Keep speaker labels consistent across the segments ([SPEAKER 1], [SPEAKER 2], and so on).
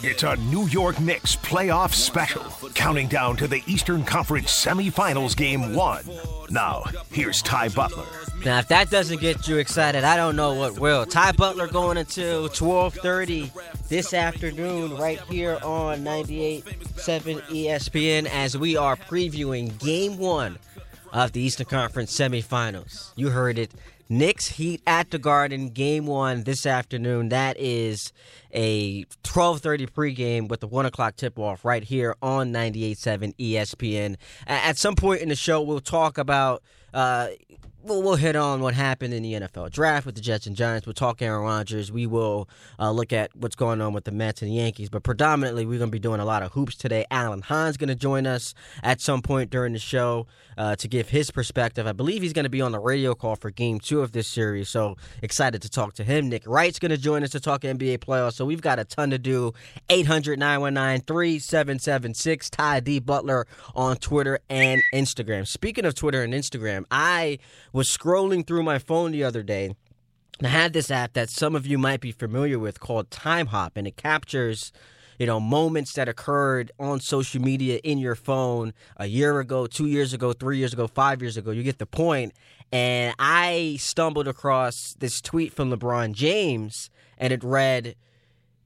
[SPEAKER 1] It's a New York Knicks playoff special, counting down to the Eastern Conference semifinals game one. Now, here's Ty Butler.
[SPEAKER 2] Now, if that doesn't get you excited, I don't know what will. Ty Butler going until 12:30 this afternoon, right here on 98.7 ESPN, as we are previewing Game One of the Eastern Conference semifinals. You heard it. Knicks Heat at the Garden, game one this afternoon. That is a 12:30 pregame with the one o'clock tip off right here on 98.7 ESPN. At some point in the show, we'll talk about. Uh, we'll, we'll hit on what happened in the NFL draft with the Jets and Giants. We'll talk Aaron Rodgers. We will uh, look at what's going on with the Mets and the Yankees. But predominantly, we're going to be doing a lot of hoops today. Alan Hahn's going to join us at some point during the show uh, to give his perspective. I believe he's going to be on the radio call for game two of this series. So excited to talk to him. Nick Wright's going to join us to talk NBA playoffs. So we've got a ton to do. 800 919 3776. Ty D. Butler on Twitter and Instagram. Speaking of Twitter and Instagram, I was scrolling through my phone the other day. And I had this app that some of you might be familiar with called Timehop, and it captures you know, moments that occurred on social media in your phone a year ago, two years ago, three years ago, five years ago. You get the point. And I stumbled across this tweet from LeBron James, and it read,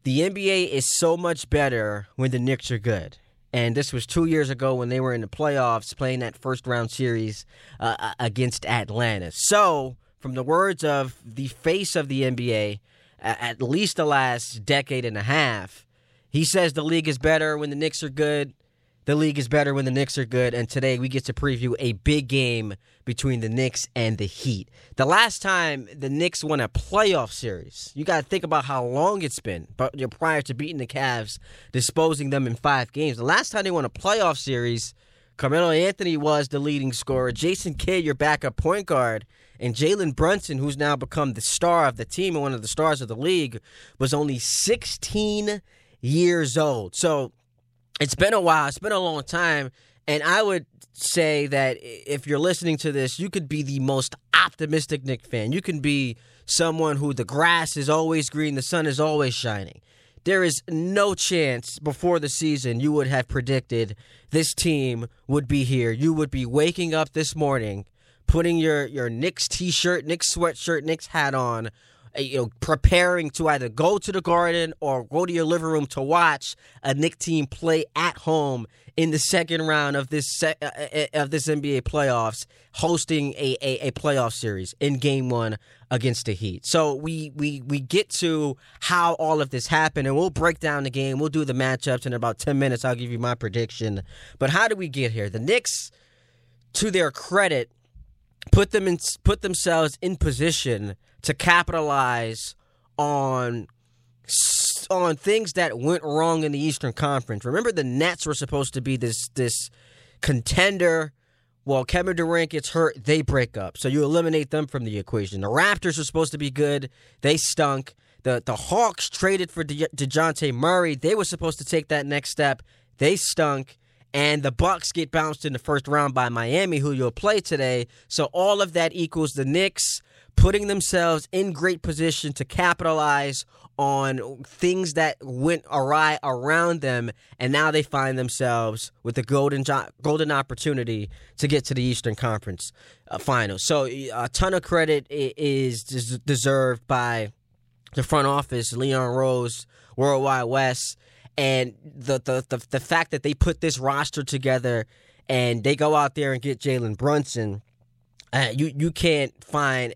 [SPEAKER 2] The NBA is so much better when the Knicks are good. And this was two years ago when they were in the playoffs playing that first round series uh, against Atlanta. So, from the words of the face of the NBA, at least the last decade and a half, he says the league is better when the Knicks are good. The league is better when the Knicks are good. And today we get to preview a big game between the Knicks and the Heat. The last time the Knicks won a playoff series, you got to think about how long it's been but prior to beating the Cavs, disposing them in five games. The last time they won a playoff series, Carmelo Anthony was the leading scorer. Jason Kidd, your backup point guard, and Jalen Brunson, who's now become the star of the team and one of the stars of the league, was only 16 years old. So it's been a while. It's been a long time. And I would say that if you're listening to this, you could be the most optimistic Knick fan. You can be someone who the grass is always green, the sun is always shining. There is no chance before the season you would have predicted this team would be here. You would be waking up this morning, putting your, your Knicks t shirt, Knicks sweatshirt, Knicks hat on, you know, preparing to either go to the garden or go to your living room to watch a Knick team play at home in the second round of this se- uh, uh, of this NBA playoffs, hosting a, a, a playoff series in Game One against the Heat. So we we we get to how all of this happened, and we'll break down the game. We'll do the matchups in about ten minutes. I'll give you my prediction. But how do we get here? The Knicks, to their credit, put them in put themselves in position to capitalize on on things that went wrong in the Eastern Conference. Remember, the Nets were supposed to be this this contender. Well, Kevin Durant gets hurt, they break up. So you eliminate them from the equation. The Raptors are supposed to be good, they stunk. The the Hawks traded for De- Dejounte Murray. They were supposed to take that next step. They stunk. And the Bucks get bounced in the first round by Miami, who you'll play today. So all of that equals the Knicks putting themselves in great position to capitalize on things that went awry around them, and now they find themselves with the golden golden opportunity to get to the Eastern Conference uh, Finals. So a ton of credit is deserved by the front office, Leon Rose, Worldwide Wes, and the the the, the fact that they put this roster together and they go out there and get Jalen Brunson. Uh, you you can't find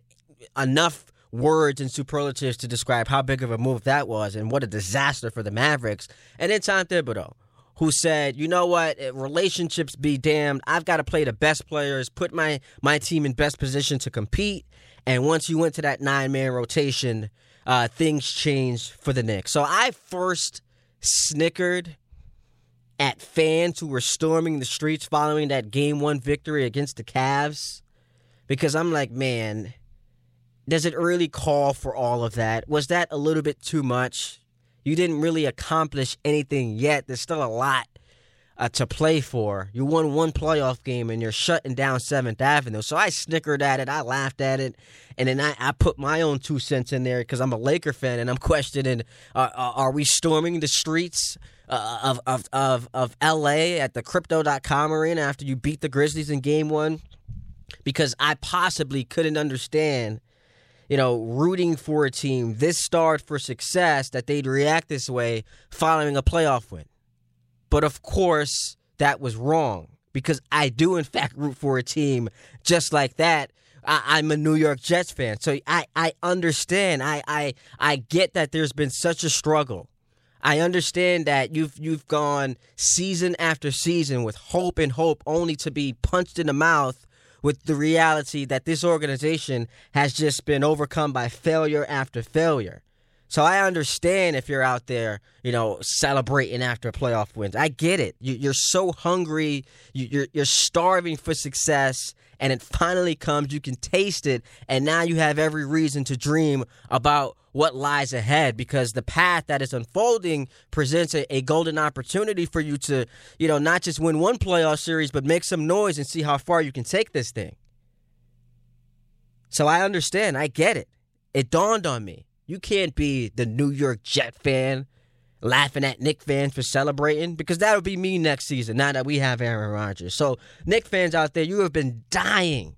[SPEAKER 2] enough words and superlatives to describe how big of a move that was and what a disaster for the Mavericks. And then Tom Thibodeau, who said, "You know what? Relationships be damned. I've got to play the best players, put my my team in best position to compete." And once you went to that nine man rotation, uh, things changed for the Knicks. So I first snickered at fans who were storming the streets following that game one victory against the Cavs because I'm like, man does it really call for all of that? Was that a little bit too much? You didn't really accomplish anything yet. There's still a lot uh, to play for. You won one playoff game and you're shutting down Seventh Avenue. So I snickered at it, I laughed at it, and then I, I put my own two cents in there because I'm a Laker fan and I'm questioning: uh, uh Are we storming the streets? Uh, of, of of of LA at the crypto.com arena after you beat the Grizzlies in game 1 because I possibly couldn't understand you know, rooting for a team this starred for success that they'd react this way following a playoff win. But of course, that was wrong because I do, in fact, root for a team just like that. I, am a New York Jets fan, so I, I understand. I, I I get that there's been such a struggle. I understand that you've you've gone season after season with hope and hope, only to be punched in the mouth with the reality that this organization has just been overcome by failure after failure. So I understand if you're out there, you know, celebrating after playoff wins. I get it. You're so hungry. You're you're starving for success, and it finally comes. You can taste it, and now you have every reason to dream about what lies ahead because the path that is unfolding presents a, a, golden opportunity for you to, you know, not just win one playoff series, but make some noise and see how far you can take this thing. So I understand. I get it. It dawned on me. You can't be the New York Jet fan laughing at Knick fans for celebrating because that would be me next season now that we have Aaron Rodgers. So, Knick fans out there, you have been dying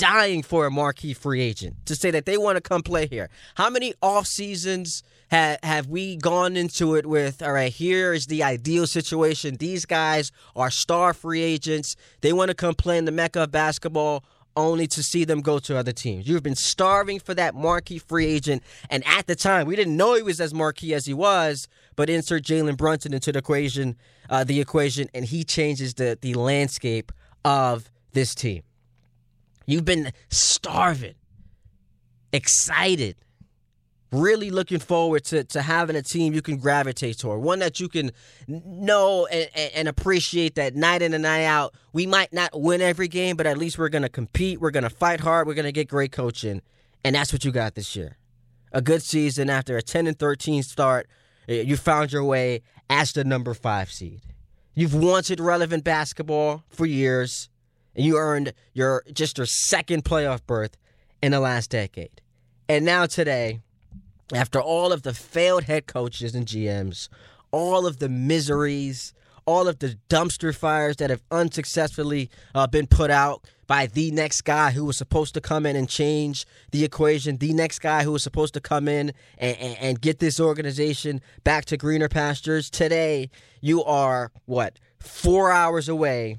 [SPEAKER 2] dying for a marquee free agent to say that they want to come play here. How many off seasons have have we gone into it with? All right, here is the ideal situation. These guys are star free agents. They want to come play in the mecca of basketball. Only to see them go to other teams. You've been starving for that marquee free agent, and at the time, we didn't know he was as marquee as he was. But insert Jalen Brunson into the equation, uh, the equation, and he changes the the landscape of this team. You've been starving, excited, really looking forward to, to having a team you can gravitate toward, one that you can know and, and, appreciate that night in and night out. We might not win every game, but at least we're going to compete. We're going to fight hard. We're going to get great coaching. And that's what you got this year. A good season after a 10 and 13 start. You found your way as the number five seed. You've wanted relevant basketball for years and you earned your just your second playoff berth in the last decade. And now today, after all of the failed head coaches and GMs, all of the miseries, all of the dumpster fires that have unsuccessfully uh, been put out by the next guy who was supposed to come in and change the equation, the next guy who was supposed to come in and, and, and get this organization back to greener pastures. Today, you are what? Four hours away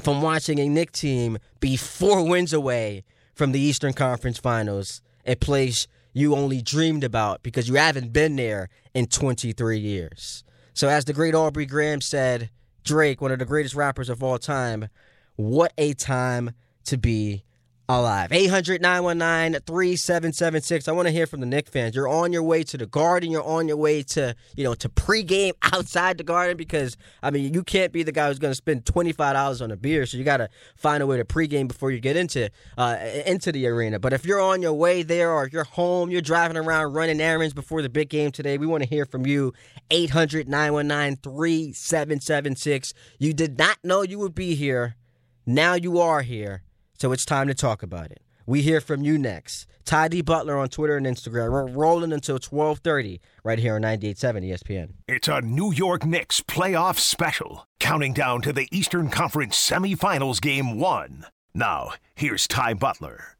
[SPEAKER 2] from watching a Knick team be four wins away from the Eastern Conference Finals, a place you only dreamed about because you haven't been there in 23 years. So, as the great Aubrey Graham said, Drake, one of the greatest rappers of all time, what a time to be alive. 800 919 3776. I want to hear from the Knick fans. You're on your way to the garden. You're on your way to, you know, to pregame outside the garden because, I mean, you can't be the guy who's going to spend $25 on a beer. So you got to find a way to pregame before you get into, uh, into the arena. But if you're on your way there or if you're home, you're driving around running errands before the big game today, we want to hear from you. 800 919 3776. You did not know you would be here. Now you are here. So it's time to talk about it. We hear from you next. Ty D. Butler on Twitter and Instagram. We're rolling until 1230 right here on 98.7 ESPN.
[SPEAKER 1] It's a New York Knicks playoff special, counting down to the Eastern Conference semifinals game one. Now, here's Ty Butler.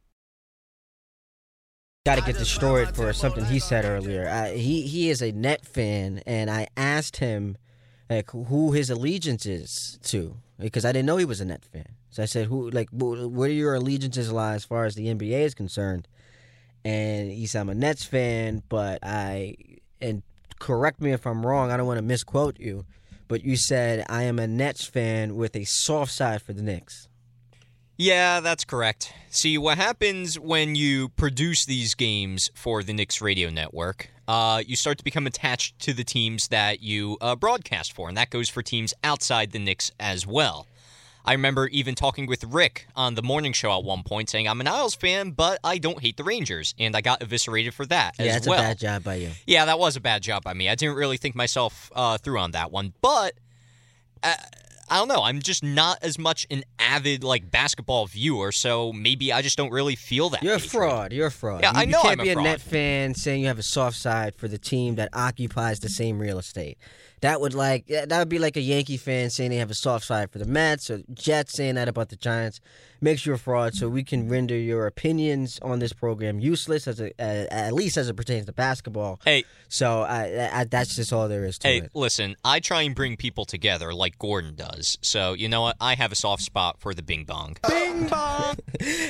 [SPEAKER 2] Got to get destroyed for something he said earlier. Uh, he, he is a net fan, and I asked him like, who his allegiance is to because I didn't know he was a net fan. So I said, "Who like where do your allegiances lie as far as the NBA is concerned?" And he said, "I'm a Nets fan, but I and correct me if I'm wrong. I don't want to misquote you, but you said I am a Nets fan with a soft side for the Knicks."
[SPEAKER 3] Yeah, that's correct. See, what happens when you produce these games for the Knicks radio network, uh, you start to become attached to the teams that you uh, broadcast for, and that goes for teams outside the Knicks as well. I remember even talking with Rick on the morning show at one point saying, I'm an Isles fan, but I don't hate the Rangers. And I got eviscerated for that
[SPEAKER 2] yeah, that's
[SPEAKER 3] well.
[SPEAKER 2] a bad job by you.
[SPEAKER 3] Yeah, that was a bad job by me. I didn't really think myself uh, through on that one. But uh, I don't know. I'm just not as much an avid like basketball viewer, so maybe I just don't really feel that.
[SPEAKER 2] You're a fraud. You're a fraud.
[SPEAKER 3] Yeah,
[SPEAKER 2] you,
[SPEAKER 3] I know
[SPEAKER 2] You can't
[SPEAKER 3] I'm
[SPEAKER 2] be a
[SPEAKER 3] fraud.
[SPEAKER 2] net fan saying you have a soft side for the team that occupies the same real estate. That would like that would be like a Yankee fan saying they have a soft side for the Mets or Jets saying that about the Giants. Makes you a fraud. So we can render your opinions on this program useless as a, uh, at least as it pertains to basketball.
[SPEAKER 3] Hey,
[SPEAKER 2] So I, I, that's just all there is to it.
[SPEAKER 3] hey,
[SPEAKER 2] it.
[SPEAKER 3] listen. I try and bring people together like Gordon does. So you know what? I have a soft spot for the Bing Bong.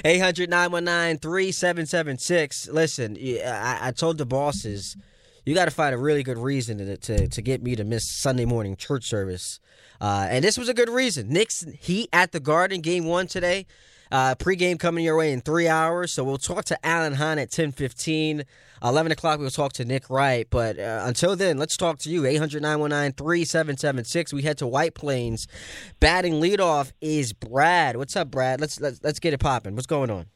[SPEAKER 2] 800 919 3776. Listen, I, I told the bosses, you got to find a really good reason to, to, to get me to miss Sunday morning church service. Uh, and this was a good reason. Knicks Heat at the Garden, game one today. Uh, pregame coming your way in three hours. So we'll talk to Alan Hahn at 1015. 11 o'clock, we'll talk to Nick Wright. But uh, until then, let's talk to you. 800 919 3776. We head to White Plains. Batting leadoff is Brad. What's up, Brad? Let's let's, let's get it popping. What's going on?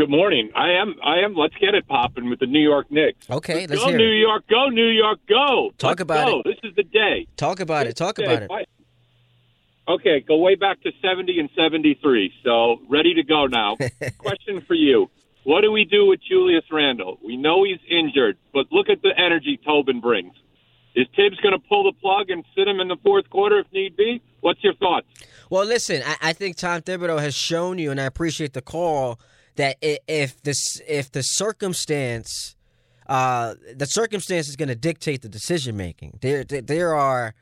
[SPEAKER 4] Good morning. I am. I am. Let's get it popping with the New York Knicks.
[SPEAKER 2] Okay, let's
[SPEAKER 4] go
[SPEAKER 2] hear
[SPEAKER 4] New
[SPEAKER 2] it.
[SPEAKER 4] York. Go New York. Go.
[SPEAKER 2] Talk
[SPEAKER 4] Let's
[SPEAKER 2] about
[SPEAKER 4] go.
[SPEAKER 2] it.
[SPEAKER 4] This is the day.
[SPEAKER 2] Talk about it. Talk
[SPEAKER 4] This
[SPEAKER 2] about it.
[SPEAKER 4] Okay, go way back to seventy and seventy-three. So ready to go now. Question for you: What do we do with Julius Randle? We know he's injured, but look at the energy Toppin brings. Is Thibs going to pull the plug and sit him in the fourth quarter if need be? What's your thoughts?
[SPEAKER 2] Well, listen, I, I think Tom Thibodeau has shown you, and I appreciate the call that if this if the circumstance, uh, the circumstance is going to dictate the decision making. There, there, are.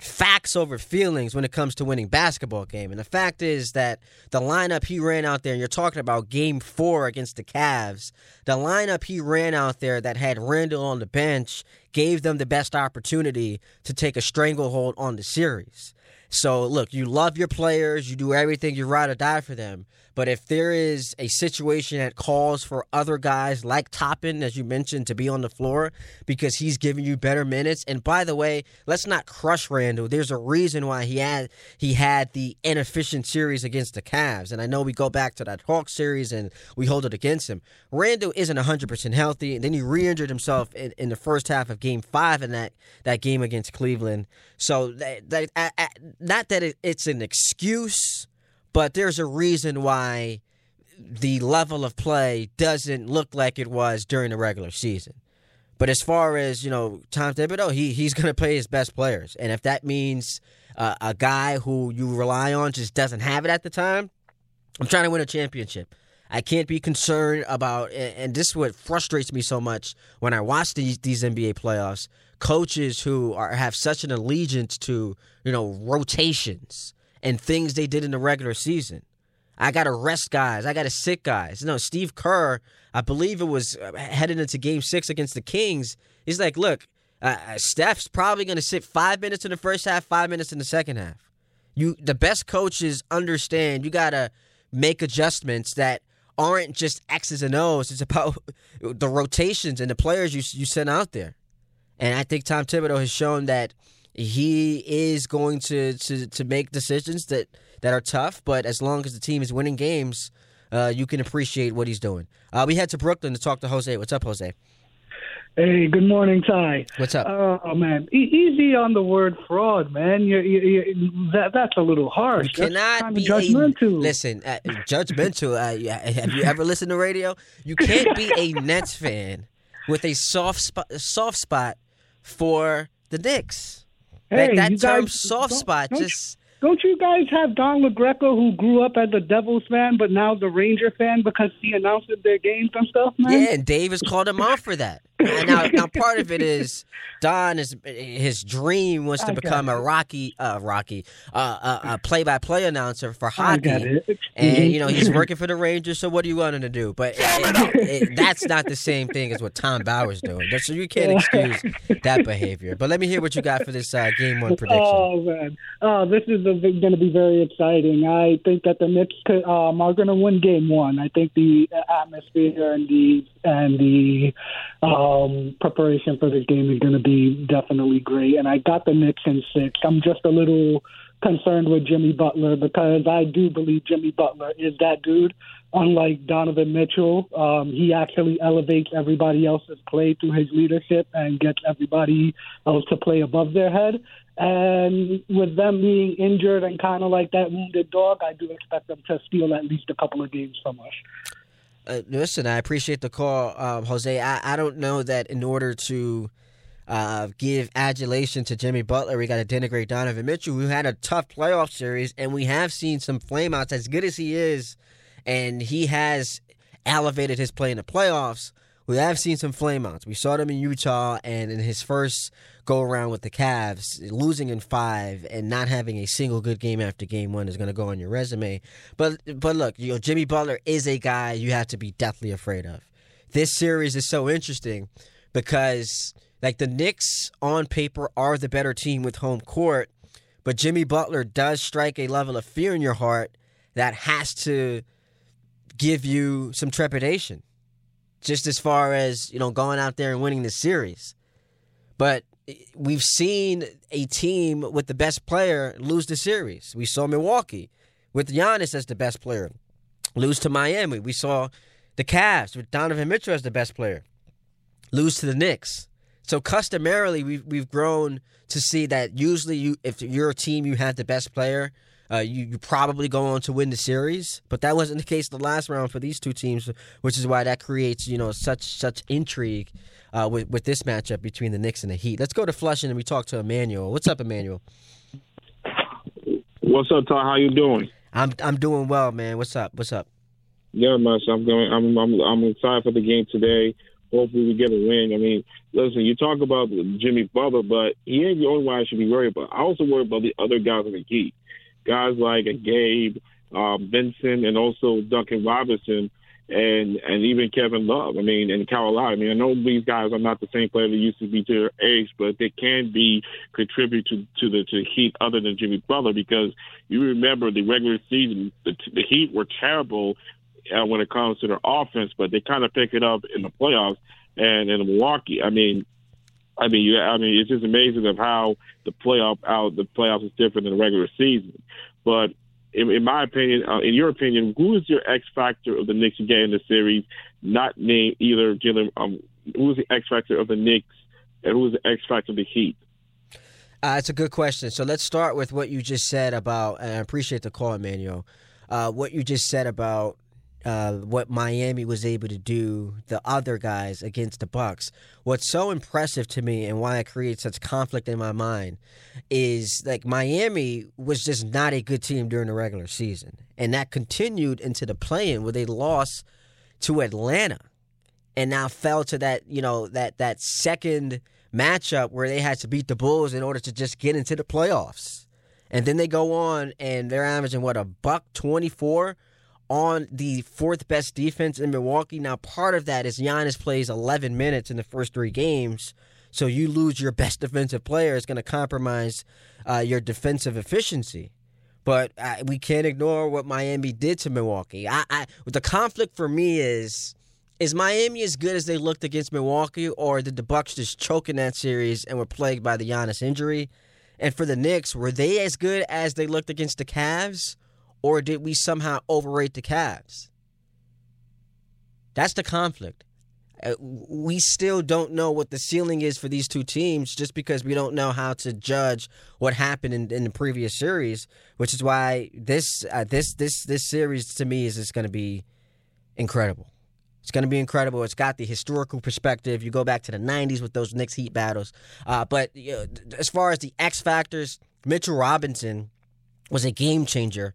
[SPEAKER 2] Facts over feelings when it comes to winning basketball game, and the fact is that the lineup he ran out there, and you're talking about Game Four against the Cavs, the lineup he ran out there that had Randle on the bench gave them the best opportunity to take a stranglehold on the series. So look, you love your players, you do everything, you ride or die for them. But if there is a situation that calls for other guys like Toppin, as you mentioned, to be on the floor because he's giving you better minutes. And by the way, let's not crush Randle. There's a reason why he had he had the inefficient series against the Cavs. And I know we go back to that Hawks series and we hold it against him. Randle isn't 100% healthy. And then he re-injured himself in, in the first half of Game Five in that that game against Cleveland. So that, that I, I, not that it, it's an excuse, but there's a reason why the level of play doesn't look like it was during the regular season. But as far as you know, Tom Thibodeau, he he's going to play his best players, and if that means uh, a guy who you rely on just doesn't have it at the time, I'm trying to win a championship. I can't be concerned about, and this is what frustrates me so much when I watch these these NBA playoffs. Coaches who are have such an allegiance to you know rotations and things they did in the regular season. I got to rest guys. I got to sit guys. No, Steve Kerr, I believe it was uh, headed into Game Six against the Kings. He's like, look, uh, uh, Steph's probably going to sit five minutes in the first half, five minutes in the second half. You, the best coaches understand you got to make adjustments that aren't just X's and O's. It's about the rotations and the players you you send out there. And I think Tom Thibodeau has shown that he is going to, to, to make decisions that, that are tough, but as long as the team is winning games, uh, you can appreciate what he's doing. Uh, we head to Brooklyn to talk to Jose. What's up, Jose?
[SPEAKER 5] Hey, good morning, Ty.
[SPEAKER 2] What's up?
[SPEAKER 5] Oh man, e- easy on the word fraud, man. You, you, you, that that's a little harsh.
[SPEAKER 2] You cannot be
[SPEAKER 5] kind
[SPEAKER 2] a
[SPEAKER 5] judgmental.
[SPEAKER 2] listen. Uh, judgmental. Uh, have you ever listened to radio? You can't be a Nets fan with a soft spot, soft spot for the Knicks.
[SPEAKER 5] Hey,
[SPEAKER 2] that that term
[SPEAKER 5] guys-
[SPEAKER 2] soft
[SPEAKER 5] don't-
[SPEAKER 2] spot
[SPEAKER 5] don't
[SPEAKER 2] just
[SPEAKER 5] Don't you guys have Don LaGreca who grew up as a Devils fan but now the Ranger fan because he announced their games and stuff, man?
[SPEAKER 2] Yeah, and Dave has called him out for that. And now, now part of it is Don is his dream was to
[SPEAKER 5] I
[SPEAKER 2] become a. Rocky, uh, Rocky, uh, uh, a play-by-play announcer for hockey. And
[SPEAKER 5] Mhm.
[SPEAKER 2] you know he's working for the Rangers. So what do you want him to do? But it- it- it- that's not the same thing as what Tom Bauer's doing. So you can't excuse that behavior. But let me hear what you got for this uh, game one prediction.
[SPEAKER 5] Oh man, oh this is going to be very exciting. I think that the Knicks could, um, are going to win Game One. I think the atmosphere and the and the um, preparation for this game is going to be definitely great. And I got the Knicks in six. I'm just a little concerned with Jimmy Butler because I do believe Jimmy Butler is that dude. Unlike Donovan Mitchell, um, he actually elevates everybody else's play through his leadership and gets everybody else to play above their head. And with them being injured and kind of like that wounded dog, I do expect them to steal at least a couple of games from us.
[SPEAKER 2] Uh, listen, I appreciate the call, um, Jose. I, I don't know that in order to uh, give adulation to Jimmy Butler, we got to denigrate Donovan Mitchell, who had a tough playoff series, and we have seen some flameouts. As good as he is, and he has elevated his play in the playoffs. We have seen some flameouts. We saw them in Utah, and in his first go around with the Cavs, losing in five and not having a single good game after game one is going to go on your resume. But but look, you know Jimmy Butler is a guy you have to be deathly afraid of. This series is so interesting because like the Knicks on paper are the better team with home court, but Jimmy Butler does strike a level of fear in your heart that has to give you some trepidation. Just as far as, you know, going out there and winning the series. But we've seen a team with the best player lose the series. We saw Milwaukee with Giannis as the best player lose to Miami. We saw the Cavs with Donovan Mitchell as the best player lose to the Knicks. So customarily, we've we've grown to see that usually, you if you're a team, you have the best player. Uh, you, you probably go on to win the series, but that wasn't the case the last round for these two teams, which is why that creates you know such such intrigue uh, with with this matchup between the Knicks and the Heat. Let's go to Flushing and we talk to Emmanuel. What's up, Emmanuel?
[SPEAKER 6] What's up, Ty? How you doing?
[SPEAKER 2] I'm I'm doing well, man. What's up? What's up?
[SPEAKER 6] Yeah, much. I'm going. I'm I'm I'm excited for the game today. Hopefully, we get a win. I mean, listen, you talk about Jimmy Butler, but he ain't the only one I should be worried about. I also worry about the other guys in the Heat, guys like Gabe, um, Vincent, and also Duncan Robinson, and and even Kevin Love. I mean, and Carolina. I mean, I know these guys are not the same player they used to be to their age, but they can be contribute to to the to the Heat other than Jimmy Butler because you remember the regular season, the, the Heat were terrible uh, when it comes to their offense, but they kind of pick it up in the playoffs and in Milwaukee. I mean, I mean, you, I mean, it's just amazing of how the playoff out the playoffs is different than the regular season. But in, in my opinion, uh, in your opinion, who is your X factor of the Knicks getting in the series? Not named either Jalen. Um, who is the X factor of the Knicks, and who is the X factor of the Heat?
[SPEAKER 2] Uh, it's a good question. So let's start with what you just said about, and I appreciate the call, Emmanuel. Uh, what you just said about uh, what Miami was able to do, the other guys against the Bucks. What's so impressive to me and why it creates such conflict in my mind is like Miami was just not a good team during the regular season, and that continued into the play-in where they lost to Atlanta, and now fell to that you know that that second matchup where they had to beat the Bulls in order to just get into the playoffs. And then they go on and they're averaging what a buck 24 on the fourth best defense in Milwaukee. Now, part of that is Giannis plays 11 minutes in the first three games. So you lose your best defensive player. It's going to compromise uh, your defensive efficiency. But uh, we can't ignore what Miami did to Milwaukee. I, I, the conflict for me is is Miami as good as they looked against Milwaukee, or did the Bucks just choke in that series and were plagued by the Giannis injury? And for the Knicks, were they as good as they looked against the Cavs, or did we somehow overrate the Cavs? That's the conflict. Uh, we still don't know what the ceiling is for these two teams just because we don't know how to judge what happened in, in the previous series, which is why this uh, this this this series to me is just going to be incredible. It's going to be incredible. It's got the historical perspective. You go back to the '90s with those Knicks Heat battles. Uh, but you know, as far as the X factors, Mitchell Robinson was a game changer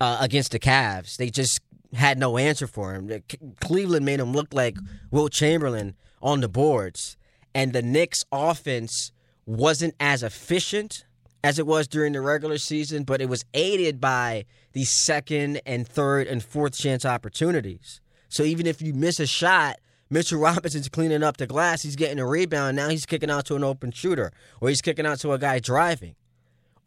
[SPEAKER 2] uh, against the Cavs. They just had no answer for him. Cleveland made him look like Wilt Chamberlain on the boards, and the Knicks' offense wasn't as efficient as it was during the regular season, but it was aided by the second and third and fourth chance opportunities. So even if you miss a shot, Mitchell Robinson's cleaning up the glass. He's getting a rebound. Now he's kicking out to an open shooter, or he's kicking out to a guy driving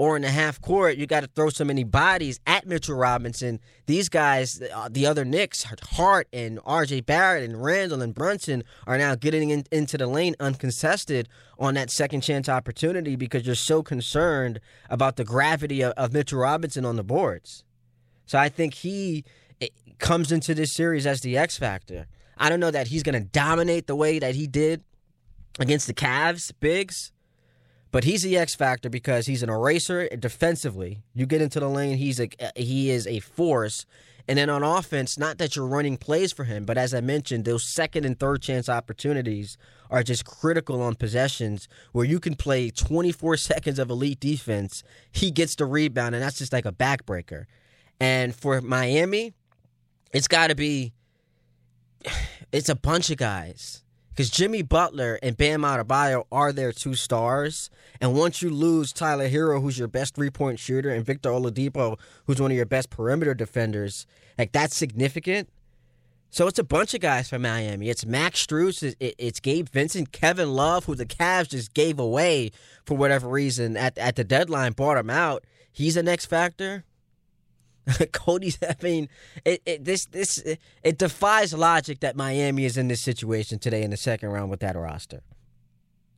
[SPEAKER 2] or in the half court, you got to throw so many bodies at Mitchell Robinson. These guys, uh, the other Knicks, Hart and R.J. Barrett and Randle and Brunson, are now getting in, into the lane uncontested on that second chance opportunity because you're so concerned about the gravity of, of Mitchell Robinson on the boards. So I think he comes into this series as the X factor. I don't know that he's going to dominate the way that he did against the Cavs bigs, but he's the X factor because he's an eraser defensively. You get into the lane, he's a he is a force. And then on offense, not that you're running plays for him, but as I mentioned, those second and third chance opportunities are just critical on possessions where you can play 24 seconds of elite defense. He gets the rebound, and that's just like a backbreaker. And for Miami, it's got to be it's a bunch of guys because Jimmy Butler and Bam Adebayo are their two stars. And once you lose Tyler Herro, who's your best three point shooter, and Victor Oladipo, who's one of your best perimeter defenders, like that's significant. So it's a bunch of guys from Miami. It's Max Strus, it's Gabe Vincent, Kevin Love, who the Cavs just gave away for whatever reason at at the deadline, bought him out. He's the next factor. Cody's. I mean, it, it, this this it defies logic that Miami is in this situation today in the second round with that roster.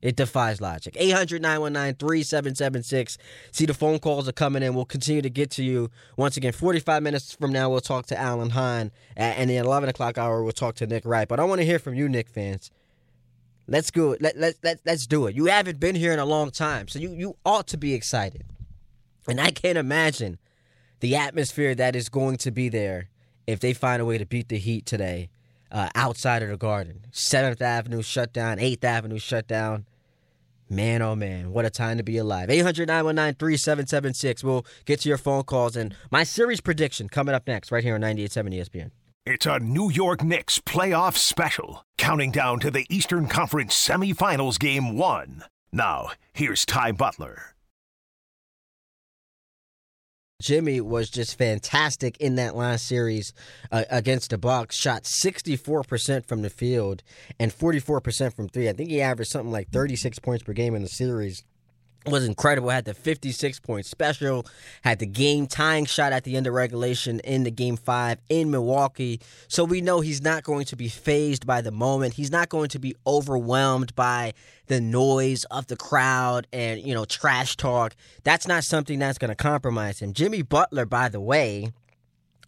[SPEAKER 2] It defies logic. 800 919 3776. See, the phone calls are coming in. We'll continue to get to you. Once again, 45 minutes from now, we'll talk to Alan Hahn. And the 11 o'clock hour, we'll talk to Nick Wright. But I want to hear from you, Knick fans. Let's go. Let, let, let, let's do it. You haven't been here in a long time, so you, you ought to be excited. And I can't imagine the atmosphere that is going to be there if they find a way to beat the Heat today uh, outside of the Garden. Seventh Avenue shut down, Eighth Avenue shut down. Man, oh man, what a time to be alive. 800 919 3776. We'll get to your phone calls and my series prediction coming up next, right here on 98.7 ESPN.
[SPEAKER 1] It's a New York Knicks playoff special, counting down to the Eastern Conference semifinals game one. Now, here's Ty Butler.
[SPEAKER 2] Jimmy was just fantastic in that last series uh, against the Bucks. Shot 64% from the field and 44% from three. I think he averaged something like 36 points per game in the series was incredible. Had the 56 point special, had the game tying shot at the end of regulation in the game five in Milwaukee. So we know he's not going to be fazed by the moment. He's not going to be overwhelmed by the noise of the crowd and, you know, trash talk. That's not something that's going to compromise him. Jimmy Butler, by the way,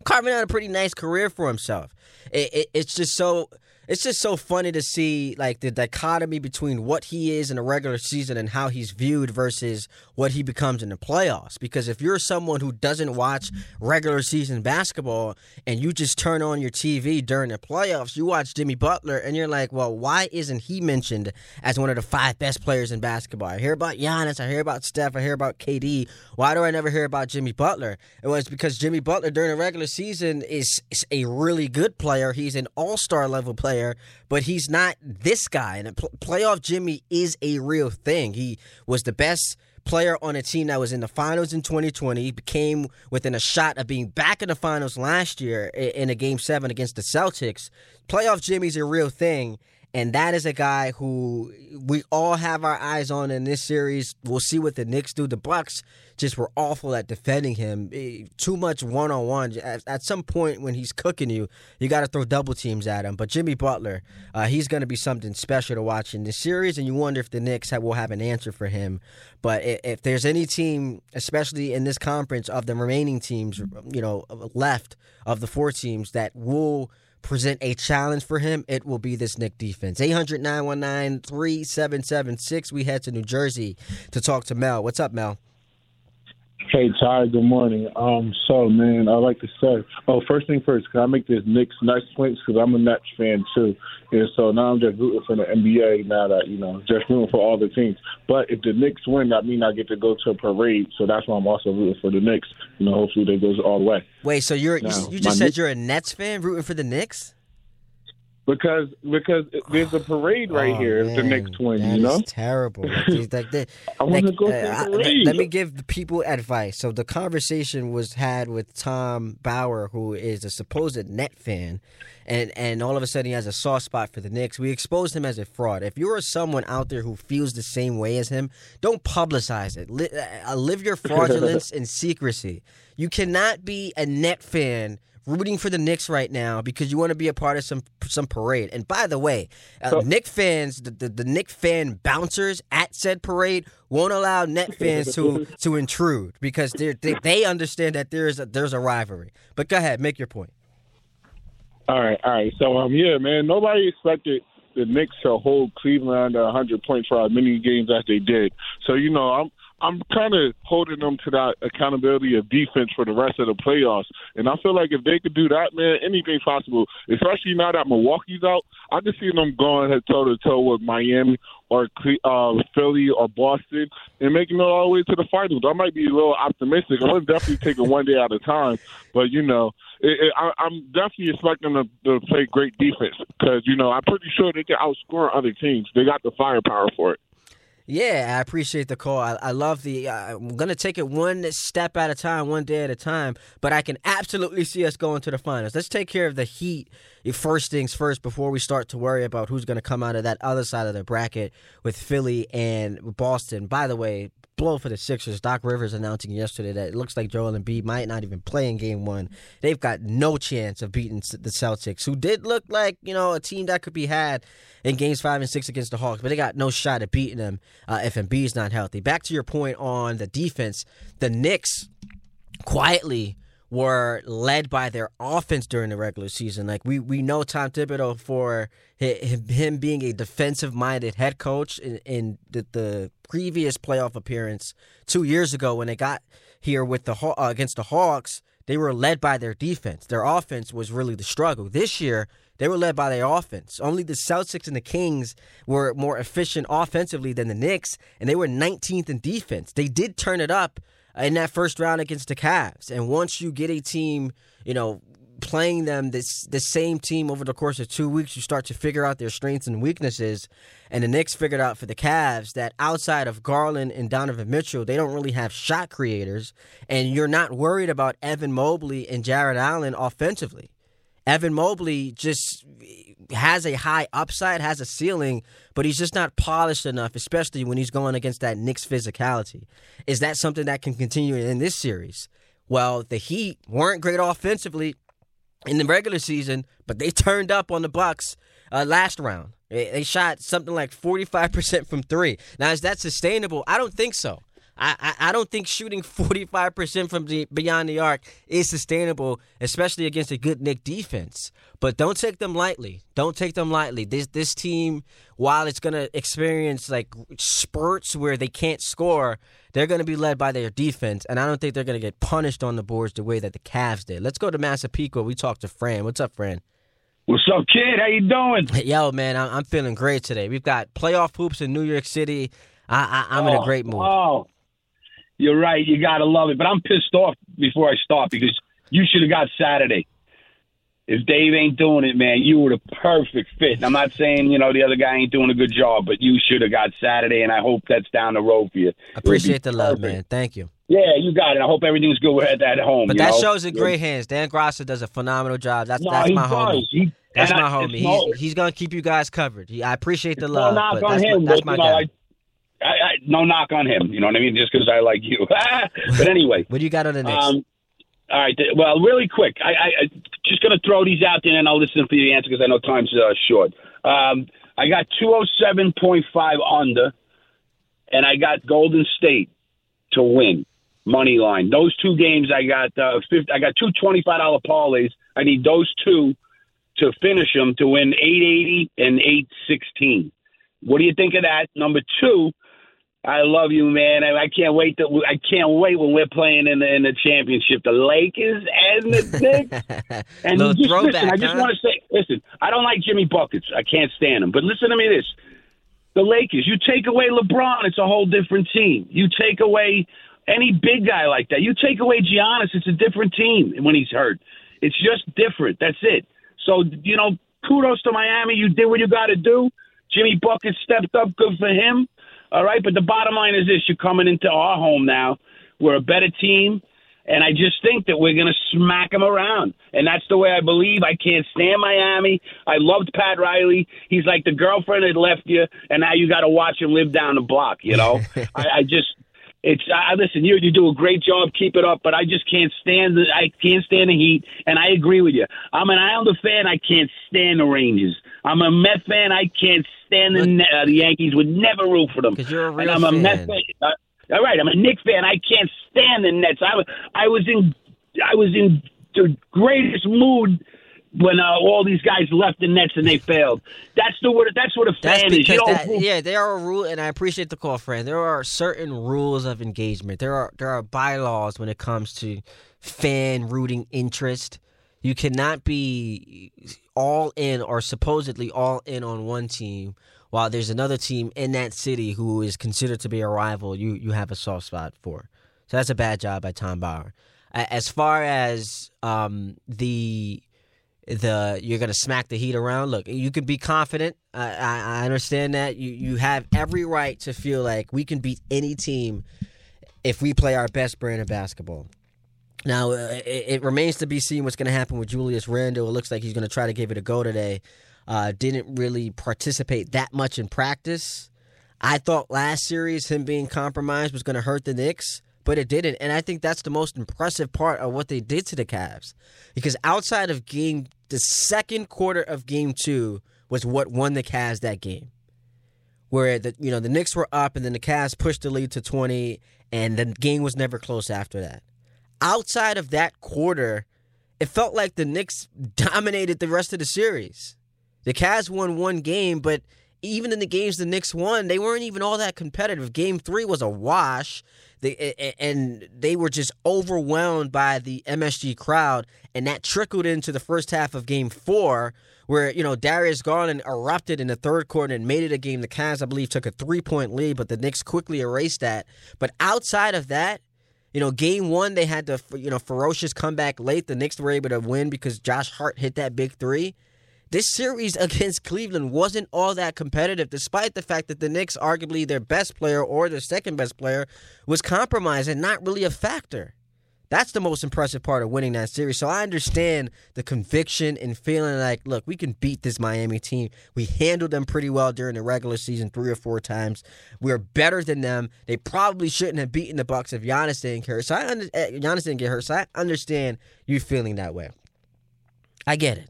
[SPEAKER 2] carving out a pretty nice career for himself. It, it, it's just so it's just so funny to see like the dichotomy between what he is in a regular season and how he's viewed versus what he becomes in the playoffs. Because if you're someone who doesn't watch regular season basketball and you just turn on your TV during the playoffs, you watch Jimmy Butler and you're like, well, why isn't he mentioned as one of the five best players in basketball? I hear about Giannis, I hear about Steph, I hear about KD. Why do I never hear about Jimmy Butler? It was because Jimmy Butler during the regular season is, is a really good player. He's an all star level player player, but he's not this guy. And playoff Jimmy is a real thing. He was the best player on a team that was in the finals in 2020. He became within a shot of being back in the finals last year in a game seven against the Celtics. Playoff Jimmy's a real thing. And that is a guy who we all have our eyes on in this series. We'll see what the Knicks do. The Bucks just were awful at defending him. Eh, too much one on one. At some point when he's cooking you, you got to throw double teams at him. But Jimmy Butler, uh, he's going to be something special to watch in this series, and you wonder if the Knicks have, will have an answer for him. But if, if there's any team, especially in this conference of the remaining teams, you know, left of the four teams that will present a challenge for him, it will be this Knick defense. 800 919 3776. We head to New Jersey to talk to Mel. What's up, Mel?
[SPEAKER 6] Hey Ty, good morning. Um, so man, I like to say, oh, first thing first, can I make this Knicks nice points because I'm a Nets fan too, and so now I'm just rooting for the NBA. Now that you know, just rooting for all the teams. But if the Knicks win, that means I get to go to a parade. So that's why I'm also rooting for the Knicks. You know, hopefully they goes all the way.
[SPEAKER 2] Wait, so you're now, you, you just said Knicks, you're a Nets fan rooting for the Knicks?
[SPEAKER 6] Because because there's a parade right
[SPEAKER 2] Oh,
[SPEAKER 6] here.
[SPEAKER 2] man,
[SPEAKER 6] the next one,
[SPEAKER 2] that
[SPEAKER 6] you know.
[SPEAKER 2] terrible. Like, like, the-
[SPEAKER 6] I want to go
[SPEAKER 2] uh,
[SPEAKER 6] to the
[SPEAKER 2] I-
[SPEAKER 6] parade.
[SPEAKER 2] let me give the people advice. So the conversation was had with Tom Bauer, who is a supposed net fan, and and all of a sudden he has a soft spot for the Knicks. We exposed him as a fraud. If you are someone out there who feels the same way as him, don't publicize it. Li- uh, live your fraudulence in secrecy. You cannot be a net fan rooting for the Knicks right now because you want to be a part of some some parade. And by the way, uh, Knick fans, the, the the Knick fan bouncers at said parade won't allow net fans to to intrude because they they they understand that there is a, there's a rivalry. But go ahead, make your point.
[SPEAKER 6] All right, all right. So um, yeah, man. Nobody expected the Knicks to hold Cleveland under 100 points for as many games as they did. So you know, I'm I'm kind of holding them to that accountability of defense for the rest of the playoffs. And I feel like if they could do that, man, anything's possible. Especially now that Milwaukee's out, I can see them going toe to toe with Miami or uh, Philly or Boston and making it all the way to the finals. I might be a little optimistic. I'm definitely take it one day at a time. But you know, it, it, I, I'm definitely expecting them to, to play great defense because you know I'm pretty sure they can outscore other teams. They got the firepower for it.
[SPEAKER 2] Yeah, I appreciate the call. I, I love the. Uh, I'm gonna take it one step at a time, one day at a time. But I can absolutely see us going to the finals. Let's take care of the Heat first things first before we start to worry about who's gonna come out of that other side of the bracket with Philly and Boston. By the way, blow for the Sixers. Doc Rivers announcing yesterday that it looks like Joel Embiid might not even play in Game One. They've got no chance of beating the Celtics, who did look like you know a team that could be had in Games Five and Six against the Hawks, but they got no shot at beating them uh, if Embiid's not healthy. Back to your point on the defense, the Knicks quietly were led by their offense during the regular season. Like we we know Tom Thibodeau for him, being a defensive minded head coach in, in the, the previous playoff appearance two years ago when they got here with the uh, against the Hawks. They were led by their defense. Their offense was really the struggle. This year, they were led by their offense. Only the Celtics and the Kings were more efficient offensively than the Knicks, and they were 19th in defense. They did turn it up in that first round against the Cavs. And once you get a team, you know, playing them this the same team over the course of two weeks, you start to figure out their strengths and weaknesses. And the Knicks figured out for the Cavs that outside of Garland and Donovan Mitchell, they don't really have shot creators, and you're not worried about Evan Mobley and Jarrett Allen offensively. Evan Mobley just has a high upside, has a ceiling, but he's just not polished enough, especially when he's going against that Knicks physicality. Is that something that can continue in this series? Well, the Heat weren't great offensively in the regular season, but they turned up on the Bucks uh, last round. They shot something like 45% from three. Now, is that sustainable? I don't think so. I, I, I don't think shooting 45% from the beyond the arc is sustainable, especially against a good Knick defense. But don't take them lightly. Don't take them lightly. This this team, while it's gonna experience like spurts where they can't score, they're gonna be led by their defense, and I don't think they're gonna get punished on the boards the way that the Cavs did. Let's go to Massapequa. We talked to Fran. What's up, Fran?
[SPEAKER 7] What's up, kid? How you doing?
[SPEAKER 2] Yo, man, I'm feeling great today. We've got playoff hoops in New York City. I, I, am
[SPEAKER 7] oh,
[SPEAKER 2] in a oh, great mood.
[SPEAKER 7] Oh, you're right. You gotta love it. But I'm pissed off before I start because you should have got Saturday. If Dave ain't doing it, man, you were the perfect fit. And I'm not saying you know the other guy ain't doing a good job, but you should have got Saturday, and I hope that's down the road for you.
[SPEAKER 2] Appreciate the love, man. Thank you.
[SPEAKER 7] Yeah, you got it. I hope everything's good at that home.
[SPEAKER 2] But that
[SPEAKER 7] know?
[SPEAKER 2] show's in great hands. Dan Grosser does a phenomenal job. That's
[SPEAKER 7] No,
[SPEAKER 2] that's my homie.
[SPEAKER 7] He-
[SPEAKER 2] that's my
[SPEAKER 7] I-
[SPEAKER 2] homie.
[SPEAKER 7] no-
[SPEAKER 2] He's he's gonna keep you guys covered. He, I appreciate the love,
[SPEAKER 7] on
[SPEAKER 2] that's
[SPEAKER 7] him.
[SPEAKER 2] my, that's my
[SPEAKER 7] you know,
[SPEAKER 2] guy.
[SPEAKER 7] I, I, I, no knock on him. You know what I mean? Just because I like you. but anyway,
[SPEAKER 2] what do you got on the Knicks?
[SPEAKER 7] Um, all right. Well, really quick, I, I, I just going to throw these out there, and I'll listen for your answer because I know time's uh, short. Um, I got two hundred seven point five under, and I got Golden State to win money line. Those two games, I got uh, 50, I got two twenty five dollar parlays. I need those two to finish them to win eight eighty and eight sixteen. What do you think of that? Number two, I love you, man. I, I can't wait. To, I can't wait when we're playing in the in the championship. The Lakers and the Knicks. And
[SPEAKER 2] Little
[SPEAKER 7] just
[SPEAKER 2] throwback,
[SPEAKER 7] listen, I just
[SPEAKER 2] huh?
[SPEAKER 7] want to say, listen. I don't like Jimmy buckets. I can't stand him. But listen to me, this: the Lakers. You take away LeBron, it's a whole different team. You take away any big guy like that. You take away Giannis, it's a different team when he's hurt. It's just different. That's it. So you know, kudos to Miami. You did what you got to do. Jimmy Bucket stepped up. Good for him. All right, but the bottom line is this: you're coming into our home now. We're a better team. And I just think that we're going to smack them around. And that's the way I believe. I can't stand Miami. I loved Pat Riley. He's like the girlfriend that left you, and now you got to watch him live down the block, you know? I, I just. It's I listen. You you do a great job. Keep it up. But I just can't stand the I can't stand the heat. And I agree with you. I'm an Islander fan. I can't stand the Rangers. I'm a Met fan. I can't stand the uh, the Yankees. Would never root for them.
[SPEAKER 2] Because you're a real
[SPEAKER 7] and I'm
[SPEAKER 2] fan.
[SPEAKER 7] a Met fan. Uh, all right, I'm a Knicks fan. I can't stand the Nets. I was I was in I was in the greatest mood when uh, all these guys left the Nets and they failed. That's the what that's what a
[SPEAKER 2] That's
[SPEAKER 7] fan is. You
[SPEAKER 2] that, yeah, there are rule, and I appreciate the call, friend. There are certain rules of engagement. There are there are bylaws when it comes to fan rooting interest. You cannot be all in or supposedly all in on one team while there's another team in that city who is considered to be a rival. You you have a soft spot for. So that's a bad job by Tom Bauer. As far as um, the the you're gonna smack the heat around. Look, you can be confident. I, I, I understand that. You you have every right to feel like we can beat any team if we play our best brand of basketball. Now uh, it, it remains to be seen what's going to happen with Julius Randle. It looks like he's going to try to give it a go today. Uh, didn't really participate that much in practice. I thought last series him being compromised was going to hurt the Knicks, but it didn't. And I think that's the most impressive part of what they did to the Cavs. Because outside of game, the second quarter of game two was what won the Cavs that game. Where the you know the Knicks were up and then the Cavs pushed the lead to 20 and the game was never close after that. Outside of that quarter, it felt like the Knicks dominated the rest of the series. The Cavs won one game, but even in the games the Knicks won, they weren't even all that competitive. Game three was a wash, they, and they were just overwhelmed by the MSG crowd, and that trickled into the first half of Game four, where you know Darius Garland erupted in the third quarter and made it a game. The Cavs, I believe, took a three point lead, but the Knicks quickly erased that. But outside of that, you know, game one they had the you know ferocious comeback late. The Knicks were able to win because Josh Hart hit that big three. This series against Cleveland wasn't all that competitive, despite the fact that the Knicks, arguably their best player or their second best player, was compromised and not really a factor. That's the most impressive part of winning that series. So I understand the conviction and feeling like, look, we can beat this Miami team. We handled them pretty well during the regular season three or four times. We're better than them. They probably shouldn't have beaten the Bucks if Giannis didn't get hurt. So I under, eh, Giannis didn't get hurt. So I understand you feeling that way. I get it.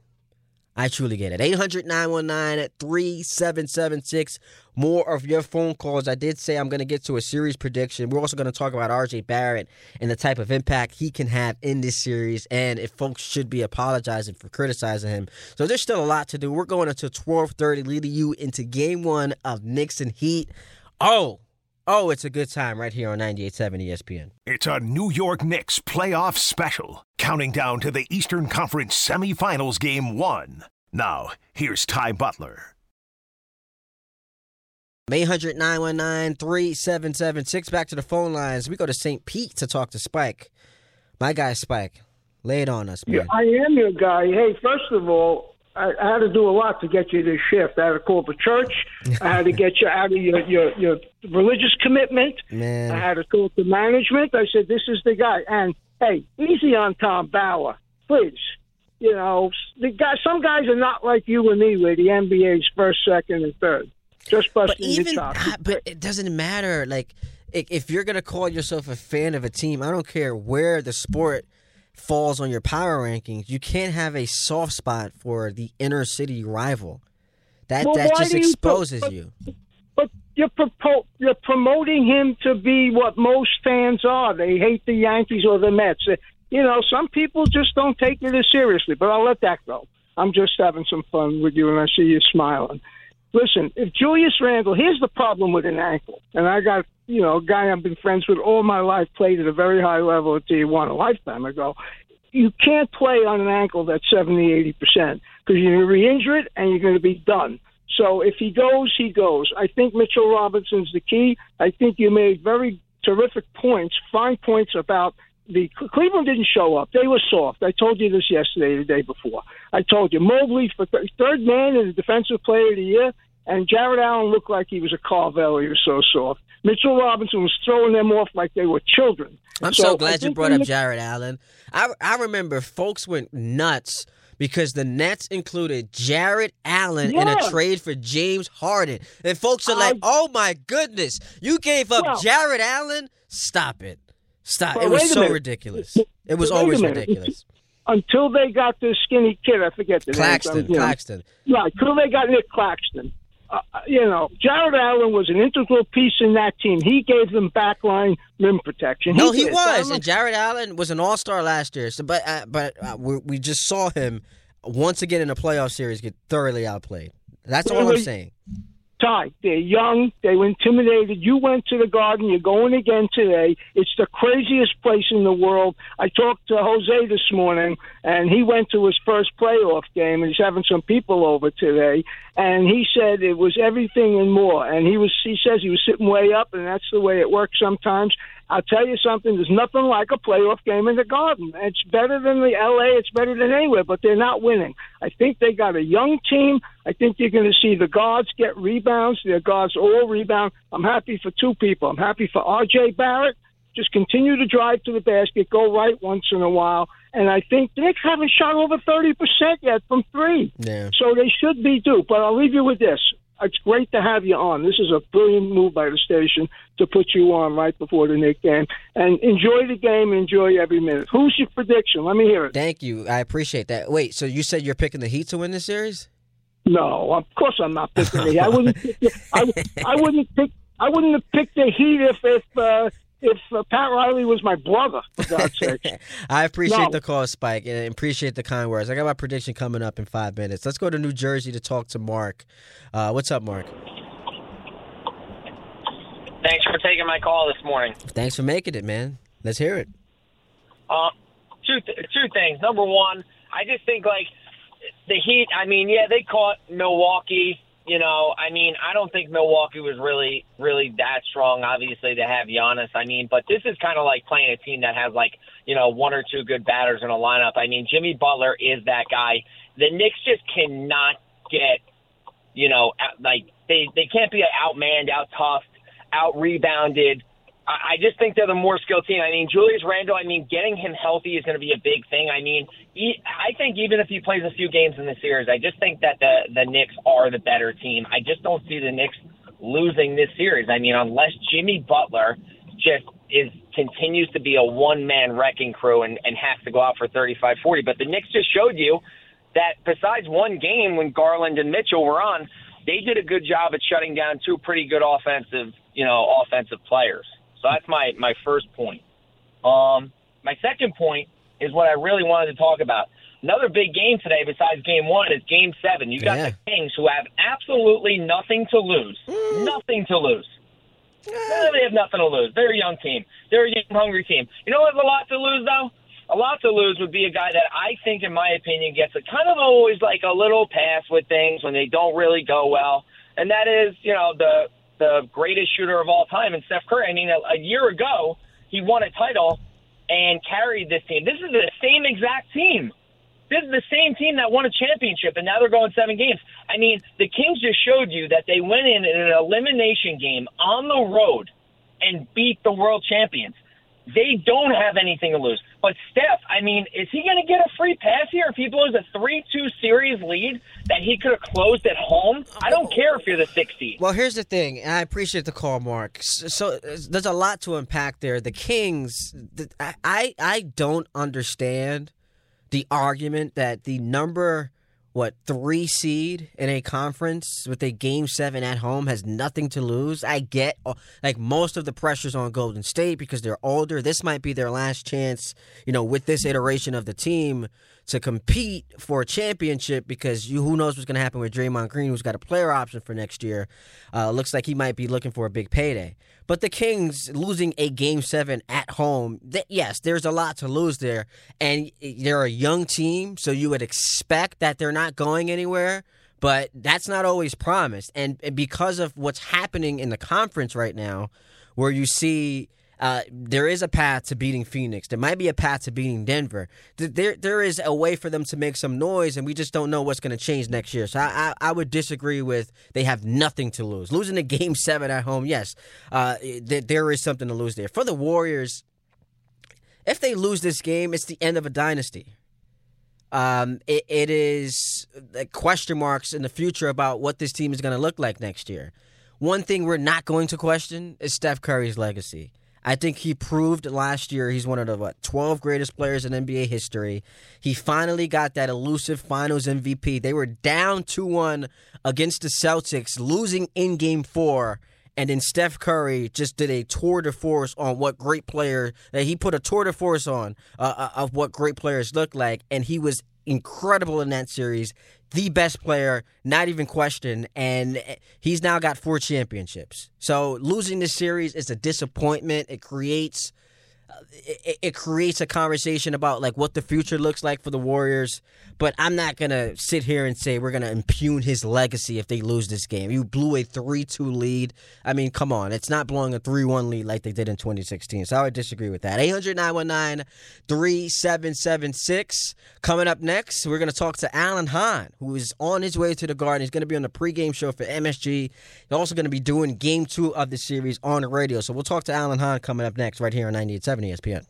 [SPEAKER 2] I truly get it. 800 919 at 3776. More of your phone calls. I did say I'm going to get to a series prediction. We're also going to talk about RJ Barrett and the type of impact he can have in this series and if folks should be apologizing for criticizing him. So there's still a lot to do. We're going until 1230, leading you into game one of Knicks and Heat. Oh, oh, it's a good time right here on 98.7 ESPN.
[SPEAKER 1] It's a New York Knicks playoff special, counting down to the Eastern Conference semifinals game one. Now, here's Ty Butler.
[SPEAKER 2] 800 919 3776. Back to the phone lines. We go to St. Pete to talk to Spike. My guy, Spike. Lay it on us, man. Yeah.
[SPEAKER 8] I am your guy. Hey, first of all, I, I had to do a lot to get you to shift. I had to call the church. I had to get you out of your, your, your religious commitment.
[SPEAKER 2] Man.
[SPEAKER 8] I had to talk to management. I said, this is the guy. And, hey, easy on Tom Bauer, please. You know, the guy, some guys are not like you and me, where the NBA's first, second, and third. Just
[SPEAKER 2] but
[SPEAKER 8] busting
[SPEAKER 2] even
[SPEAKER 8] the chops.
[SPEAKER 2] ah, but it doesn't matter like if you're gonna call yourself a fan of a team i don't care where the sport falls on your power rankings you can't have a soft spot for the inner city rival that
[SPEAKER 8] Well,
[SPEAKER 2] that just
[SPEAKER 8] do you-
[SPEAKER 2] exposes you
[SPEAKER 8] But you're propo- you're promoting him to be what most fans are. They hate the Yankees or the Mets. Uh, You know, some people just don't take it as seriously. But I'll let that go. I'm just having some fun with you, and I see you smiling. Listen, if Julius Randle, here's the problem with an ankle, and I got you know a guy I've been friends with all my life, played at a very high level at D1 a lifetime ago. You can't play on an ankle that's 70, 80 percent because you're going to re-injure it and you're going to be done. So if he goes, he goes. I think Mitchell Robinson's the key. I think you made very terrific points, fine points about the Cleveland didn't show up. They were soft. I told you this yesterday, the day before. I told you Mobley for th- third man in the defensive player of the year, and Jarrett Allen looked like he was a Carvel. He was so soft. Mitchell Robinson was throwing them off like they were children.
[SPEAKER 2] I'm so,
[SPEAKER 8] I
[SPEAKER 2] glad you brought up
[SPEAKER 8] the-
[SPEAKER 2] Jarrett Allen. I I remember folks went nuts because the Nets included Jarrett Allen in a trade for James Harden, and folks are like, "Oh my goodness, you gave up
[SPEAKER 8] Well-
[SPEAKER 2] Jarrett Allen? Stop it, stop!" It was so ridiculous. It was
[SPEAKER 8] Wait
[SPEAKER 2] always ridiculous.
[SPEAKER 8] Until they got this skinny kid, I forget the name.
[SPEAKER 2] Claxton,
[SPEAKER 8] know.
[SPEAKER 2] Claxton.
[SPEAKER 8] Right, until they got Nic Claxton. Uh, you know, Jarrett Allen was an integral piece in that team. He gave them backline rim protection.
[SPEAKER 2] No, he
[SPEAKER 8] did.
[SPEAKER 2] was, and Jarrett Allen was an All Star last year. So, but uh, but uh, we, we just saw him once again in a playoff series get thoroughly outplayed. That's all I'm saying.
[SPEAKER 8] Ty, they're young. They were intimidated. You went to the Garden. You're going again today. It's the craziest place in the world. I talked to Jose this morning, and he went to his first playoff game, and he's having some people over today. And he said it was everything and more. And he was, he says he was sitting way up, and that's the way it works sometimes. I'll tell you something. There's nothing like a playoff game in the Garden. It's better than the LA. It's better than anywhere, but they're not winning. I think they got a young team. I think you're going to see the guards get rebounds. Their guards all rebound. I'm happy for two people. I'm happy for R.J. Barrett. Just continue to drive to the basket, go right once in a while. And I think the Knicks haven't shot over 30% yet from three.
[SPEAKER 2] Yeah.
[SPEAKER 8] So they should be due. But I'll leave you with this. It's great to have you on. This is a brilliant move by the station to put you on right before the Knick game. And enjoy the game. Enjoy every minute. Who's your prediction? Let me hear it.
[SPEAKER 2] Thank you. I appreciate that. Wait, so you said you're picking the Heat to win this series?
[SPEAKER 8] No, of course I'm not picking the Heat. I wouldn't. Pick the, I, I wouldn't pick. I wouldn't have picked the Heat if if uh, if uh, Pat Riley was my brother. For God's sake.
[SPEAKER 2] I appreciate
[SPEAKER 8] No.
[SPEAKER 2] the call, Spike, and appreciate the kind words. I got my prediction coming up in five minutes. Let's go to New Jersey to talk to Mark. Uh, what's up, Mark?
[SPEAKER 9] Thanks for taking my call this morning.
[SPEAKER 2] Thanks for making it, man. Let's hear it.
[SPEAKER 9] Uh, two th- two things. Number one, I just think like the Heat. I mean, yeah, they caught Milwaukee. You know, I mean, I don't think Milwaukee was really really that strong. Obviously, to have Giannis. I mean, but this is kind of like playing a team that has like you know one or two good batters in a lineup. I mean, Jimmy Butler is that guy. The Knicks just cannot get you know, like they they can't be outmanned, out toughed, out rebounded. I, just think they're the more skilled team. I mean, Julius Randle. I mean, getting him healthy is going to be a big thing. I mean, he, I think even if he plays a few games in the series, I just think that the the Knicks are the better team. I just don't see the Knicks losing this series. I mean, unless Jimmy Butler just is continues to be a one man wrecking crew and, and has to go out for 35 40. But the Knicks just showed you that besides one game when Garland and Mitchell were on, they did a good job at shutting down two pretty good offensive, you know, offensive players. So that's my my first point. Um, my second point is what I really wanted to talk about. Another big game today, besides game one, is game seven. You got
[SPEAKER 2] Yeah.
[SPEAKER 9] the Kings, who have absolutely nothing to lose. Nothing to lose. No, they have nothing to lose. They're a young team. They're a young, hungry team. You know what? A lot to lose, though. A lot to lose would be a guy that I think, in my opinion, gets a kind of always like a little pass with things when they don't really go well, and that is, you know, the the greatest shooter of all time, and Steph Curry. I mean, a, a year ago he won a title and carried this team. This is the same exact team. This is the same team that won a championship, and now they're going seven games. I mean, the Kings just showed you that they went in in an elimination game on the road and beat the world champions. They don't have anything to lose. But Steph, I mean, is he going to get a free pass here if he blows a 3 2 series lead that he could have closed at home? I don't care if you're the 60.
[SPEAKER 2] Well, here's the thing, and I appreciate the call, Mark. So, so uh, there's a lot to unpack there. The Kings, the, I, I I don't understand the argument that the number what three seed in a conference with a game seven at home has nothing to lose. I get uh, like most of the pressures on Golden State because they're older. This might be their last chance, you know, with this iteration of the team to compete for a championship because you who knows what's going to happen with Draymond Green, who's got a player option for next year. Uh, looks like he might be looking for a big payday. But the Kings losing a game seven at home, th- yes, there's a lot to lose there, and they're a young team, so you would expect that they're not going anywhere. But that's not always promised, and, and because of what's happening in the conference right now, where you see Uh, there is a path to beating Phoenix. There might be a path to beating Denver. There, there is a way for them to make some noise, and we just don't know what's going to change next year. So I, I, I, would disagree with they have nothing to lose. Losing a game seven at home, yes, uh, there is something to lose there. For the Warriors, if they lose this game, it's the end of a dynasty. Um, it, it is question marks in the future about what this team is going to look like next year. One thing we're not going to question is Steph Curry's legacy. I think he proved last year he's one of the what 12 greatest players in NBA history. He finally got that elusive Finals MVP. They were down 2-1 against the Celtics, losing in game 4, and then Steph Curry just did a tour de force on what great player that he put a tour de force on uh, uh, of what great players look like and he was incredible in that series the best player, not even question, and he's now got four championships. So losing this series is a disappointment. It creates it, it, creates a conversation about like what the future looks like for the Warriors. But I'm not gonna sit here and say we're gonna impugn his legacy if they lose this game. You blew a three-two lead. I mean, come on, it's not blowing a three-one lead like they did in 2016. So I would disagree with that. 800-919-3776. Coming up next, we're gonna talk to Alan Hahn, who is on his way to the Garden. He's gonna be on the pregame show for MSG. He's also gonna be doing Game Two of the series on the radio. So we'll talk to Alan Hahn coming up next, right here on 98.7 ESPN.